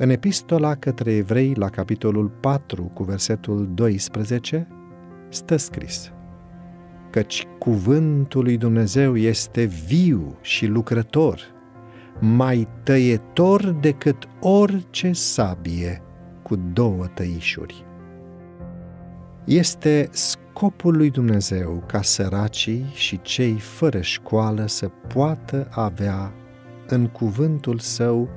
În epistola către evrei, la capitolul 4, cu versetul 12, stă scris Căci cuvântul lui Dumnezeu este viu și lucrător, mai tăietor decât orice sabie cu două tăișuri. Este scopul lui Dumnezeu ca săracii și cei fără școală să poată avea în cuvântul său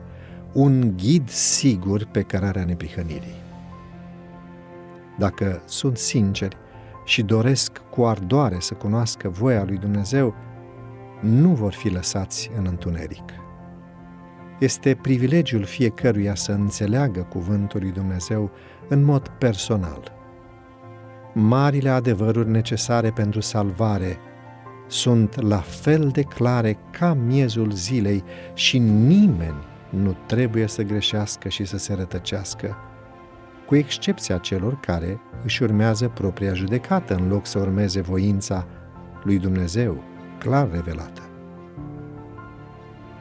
un ghid sigur pe cărarea neprihănirii. Dacă sunt sinceri și doresc cu ardoare să cunoască voia lui Dumnezeu, nu vor fi lăsați în întuneric. Este privilegiul fiecăruia să înțeleagă cuvântul lui Dumnezeu în mod personal. Marile adevăruri necesare pentru salvare sunt la fel de clare ca miezul zilei și nimeni nu trebuie să greșească și să se rătăcească, cu excepția celor care își urmează propria judecată în loc să urmeze voința lui Dumnezeu, clar revelată.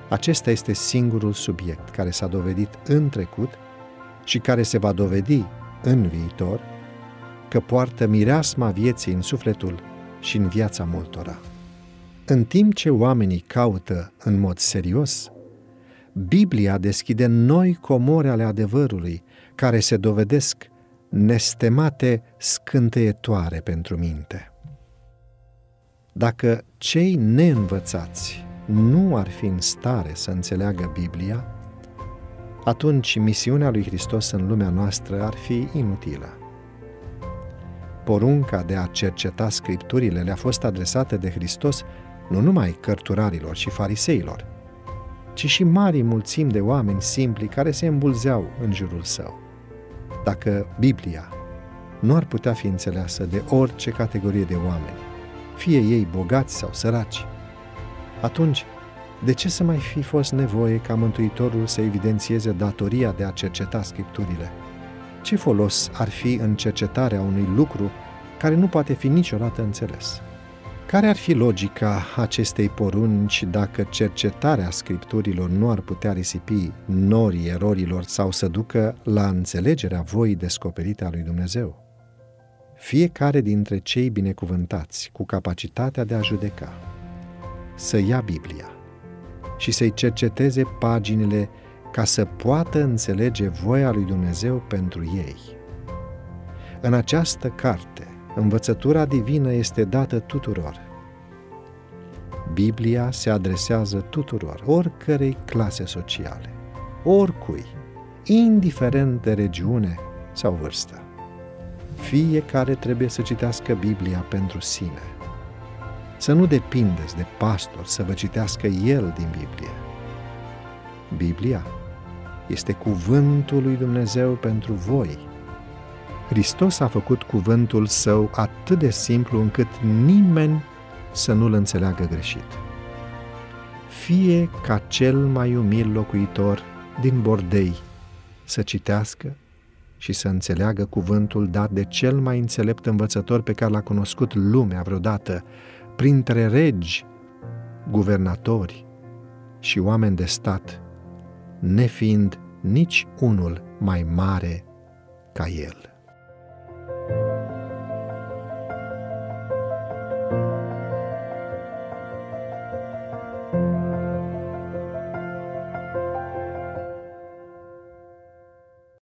Acesta este singurul subiect care s-a dovedit în trecut și care se va dovedi în viitor că poartă mireasma vieții în sufletul și în viața multora. În timp ce oamenii caută în mod serios Biblia deschide noi comori ale adevărului, care se dovedesc nestemate scânteietoare pentru minte. Dacă cei neînvățați nu ar fi în stare să înțeleagă Biblia, atunci misiunea lui Hristos în lumea noastră ar fi inutilă. Porunca de a cerceta scripturile le-a fost adresată de Hristos nu numai cărturarilor și fariseilor, ci și mari mulțimi de oameni simpli care se îmbulzeau în jurul său. Dacă Biblia nu ar putea fi înțeleasă de orice categorie de oameni, fie ei bogați sau săraci, atunci de ce să mai fi fost nevoie ca Mântuitorul să evidențieze datoria de a cerceta Scripturile? Ce folos ar fi în cercetarea unui lucru care nu poate fi niciodată înțeles? Care ar fi logica acestei porunci dacă cercetarea scripturilor nu ar putea risipi norii erorilor sau să ducă la înțelegerea voii descoperite a lui Dumnezeu? Fiecare dintre cei binecuvântați cu capacitatea de a judeca, să ia Biblia și să-i cerceteze paginile ca să poată înțelege voia lui Dumnezeu pentru ei. În această carte, Învățătura divină este dată tuturor. Biblia se adresează tuturor, oricărei clase sociale, oricui, indiferent de regiune sau vârstă. Fiecare trebuie să citească Biblia pentru sine. Să nu depindeți de pastor să vă citească el din Biblie. Biblia este cuvântul lui Dumnezeu pentru voi Hristos a făcut cuvântul său atât de simplu încât nimeni să nu-l înțeleagă greșit. Fie ca cel mai umil locuitor din Bordei să citească și să înțeleagă cuvântul dat de cel mai înțelept învățător pe care l-a cunoscut lumea vreodată, printre regi, guvernatori și oameni de stat, nefiind nici unul mai mare ca el.